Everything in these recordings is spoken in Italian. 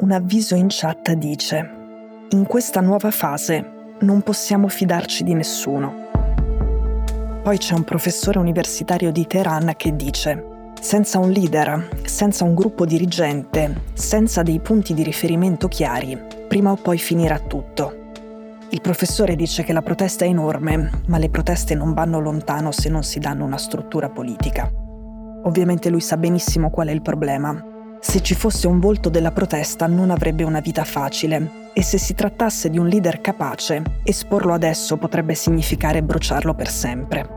Un avviso in chat dice, in questa nuova fase non possiamo fidarci di nessuno. Poi c'è un professore universitario di Teheran che dice, senza un leader, senza un gruppo dirigente, senza dei punti di riferimento chiari, prima o poi finirà tutto. Il professore dice che la protesta è enorme, ma le proteste non vanno lontano se non si danno una struttura politica. Ovviamente lui sa benissimo qual è il problema. Se ci fosse un volto della protesta non avrebbe una vita facile e se si trattasse di un leader capace, esporlo adesso potrebbe significare bruciarlo per sempre.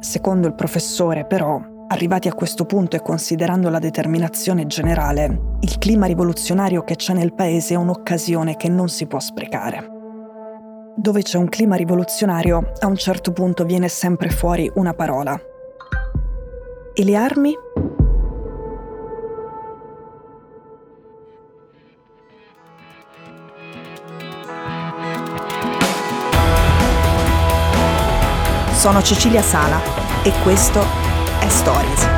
Secondo il professore, però, Arrivati a questo punto e considerando la determinazione generale, il clima rivoluzionario che c'è nel paese è un'occasione che non si può sprecare. Dove c'è un clima rivoluzionario, a un certo punto viene sempre fuori una parola. E le armi? Sono Cecilia Sala e questo è Stories.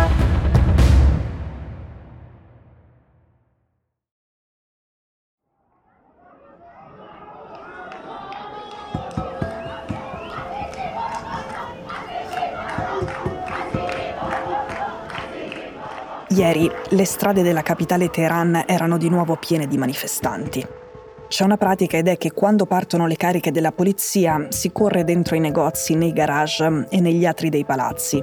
Ieri le strade della capitale Teheran erano di nuovo piene di manifestanti. C'è una pratica ed è che quando partono le cariche della polizia si corre dentro i negozi, nei garage e negli atri dei palazzi.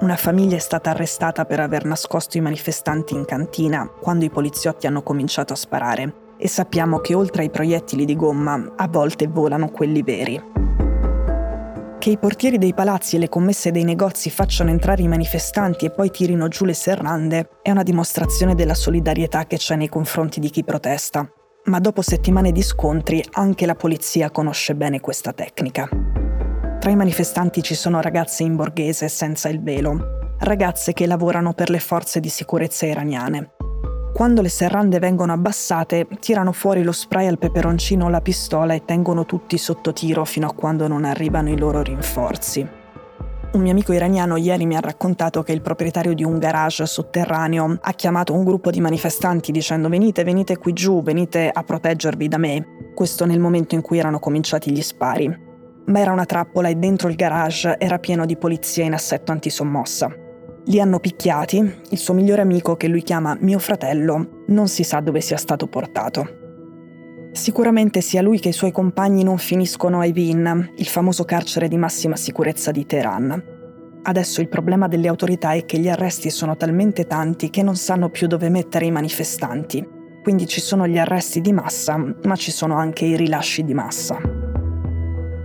Una famiglia è stata arrestata per aver nascosto i manifestanti in cantina quando i poliziotti hanno cominciato a sparare e sappiamo che oltre ai proiettili di gomma a volte volano quelli veri. Che i portieri dei palazzi e le commesse dei negozi facciano entrare i manifestanti e poi tirino giù le serrande è una dimostrazione della solidarietà che c'è nei confronti di chi protesta. Ma dopo settimane di scontri anche la polizia conosce bene questa tecnica. Tra i manifestanti ci sono ragazze in borghese senza il velo, ragazze che lavorano per le forze di sicurezza iraniane. Quando le serrande vengono abbassate, tirano fuori lo spray al peperoncino o la pistola e tengono tutti sotto tiro fino a quando non arrivano i loro rinforzi. Un mio amico iraniano ieri mi ha raccontato che il proprietario di un garage sotterraneo ha chiamato un gruppo di manifestanti dicendo venite, venite qui giù, venite a proteggervi da me. Questo nel momento in cui erano cominciati gli spari ma era una trappola e dentro il garage era pieno di polizia in assetto antisommossa. Li hanno picchiati, il suo migliore amico, che lui chiama mio fratello, non si sa dove sia stato portato. Sicuramente sia lui che i suoi compagni non finiscono a Evin, il famoso carcere di massima sicurezza di Teheran. Adesso il problema delle autorità è che gli arresti sono talmente tanti che non sanno più dove mettere i manifestanti. Quindi ci sono gli arresti di massa, ma ci sono anche i rilasci di massa.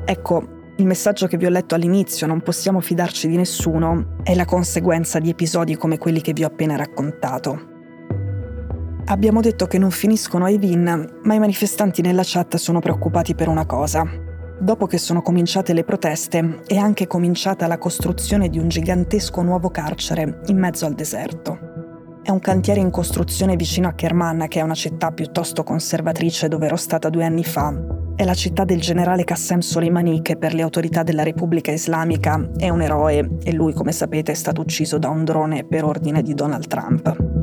Ecco, il messaggio che vi ho letto all'inizio, non possiamo fidarci di nessuno, è la conseguenza di episodi come quelli che vi ho appena raccontato. Abbiamo detto che non finiscono a Evin, ma i manifestanti nella chat sono preoccupati per una cosa. Dopo che sono cominciate le proteste, è anche cominciata la costruzione di un gigantesco nuovo carcere in mezzo al deserto. È un cantiere in costruzione vicino a Kerman, che è una città piuttosto conservatrice dove ero stata due anni fa, è la città del generale Qassem Soleimani che per le autorità della Repubblica Islamica è un eroe e lui, come sapete, è stato ucciso da un drone per ordine di Donald Trump.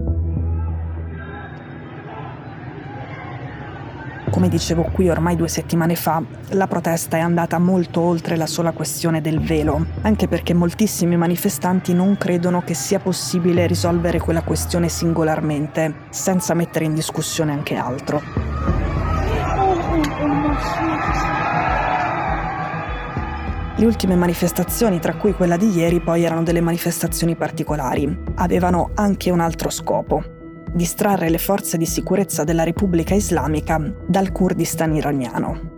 Come dicevo qui ormai due settimane fa, la protesta è andata molto oltre la sola questione del velo, anche perché moltissimi manifestanti non credono che sia possibile risolvere quella questione singolarmente, senza mettere in discussione anche altro. Le ultime manifestazioni, tra cui quella di ieri, poi erano delle manifestazioni particolari. Avevano anche un altro scopo, distrarre le forze di sicurezza della Repubblica Islamica dal Kurdistan iraniano.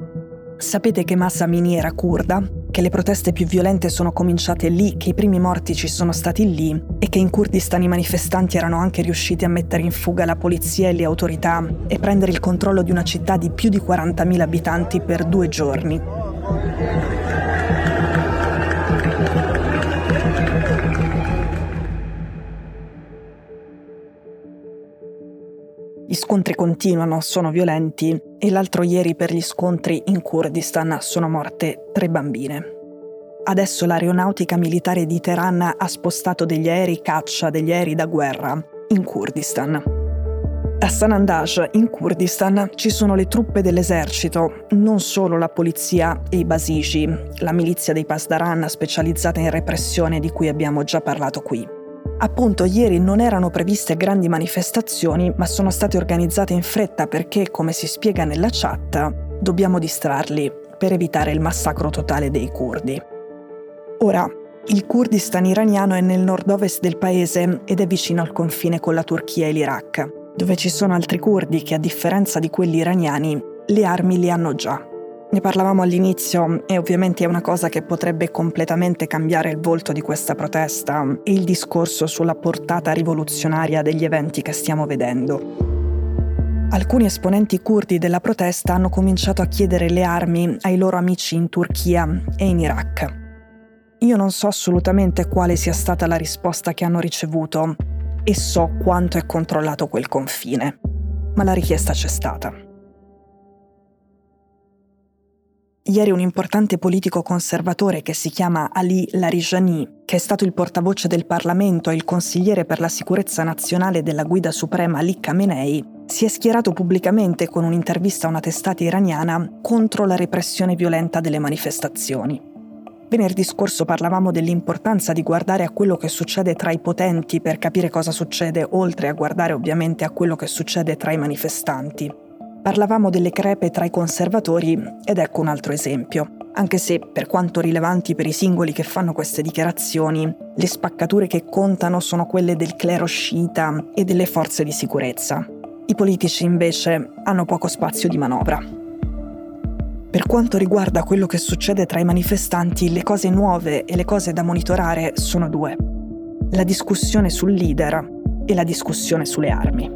Sapete che Massa Mini era kurda, che le proteste più violente sono cominciate lì, che i primi morti ci sono stati lì e che in Kurdistan i manifestanti erano anche riusciti a mettere in fuga la polizia e le autorità e prendere il controllo di una città di più di 40.000 abitanti per due giorni. Gli scontri continuano, sono violenti e l'altro ieri per gli scontri in Kurdistan sono morte tre bambine. Adesso l'aeronautica militare di Teheran ha spostato degli aerei caccia, degli aerei da guerra, in Kurdistan. A Sanandaj, in Kurdistan, ci sono le truppe dell'esercito, non solo la polizia e i basiji, la milizia dei Pasdaran specializzata in repressione di cui abbiamo già parlato qui. Appunto, ieri non erano previste grandi manifestazioni, ma sono state organizzate in fretta perché, come si spiega nella chat, dobbiamo distrarli per evitare il massacro totale dei curdi. Ora, il Kurdistan iraniano è nel nord-ovest del paese ed è vicino al confine con la Turchia e l'Iraq dove ci sono altri curdi che a differenza di quelli iraniani le armi le hanno già. Ne parlavamo all'inizio e ovviamente è una cosa che potrebbe completamente cambiare il volto di questa protesta e il discorso sulla portata rivoluzionaria degli eventi che stiamo vedendo. Alcuni esponenti curdi della protesta hanno cominciato a chiedere le armi ai loro amici in Turchia e in Iraq. Io non so assolutamente quale sia stata la risposta che hanno ricevuto, e so quanto è controllato quel confine, ma la richiesta c'è stata. Ieri un importante politico conservatore che si chiama Ali Larijani, che è stato il portavoce del Parlamento e il consigliere per la sicurezza nazionale della guida suprema Ali Khamenei, si è schierato pubblicamente con un'intervista a una testata iraniana contro la repressione violenta delle manifestazioni. Venerdì scorso parlavamo dell'importanza di guardare a quello che succede tra i potenti per capire cosa succede, oltre a guardare ovviamente a quello che succede tra i manifestanti. Parlavamo delle crepe tra i conservatori ed ecco un altro esempio. Anche se, per quanto rilevanti per i singoli che fanno queste dichiarazioni, le spaccature che contano sono quelle del clero sciita e delle forze di sicurezza. I politici invece hanno poco spazio di manovra. Per quanto riguarda quello che succede tra i manifestanti, le cose nuove e le cose da monitorare sono due. La discussione sul leader e la discussione sulle armi.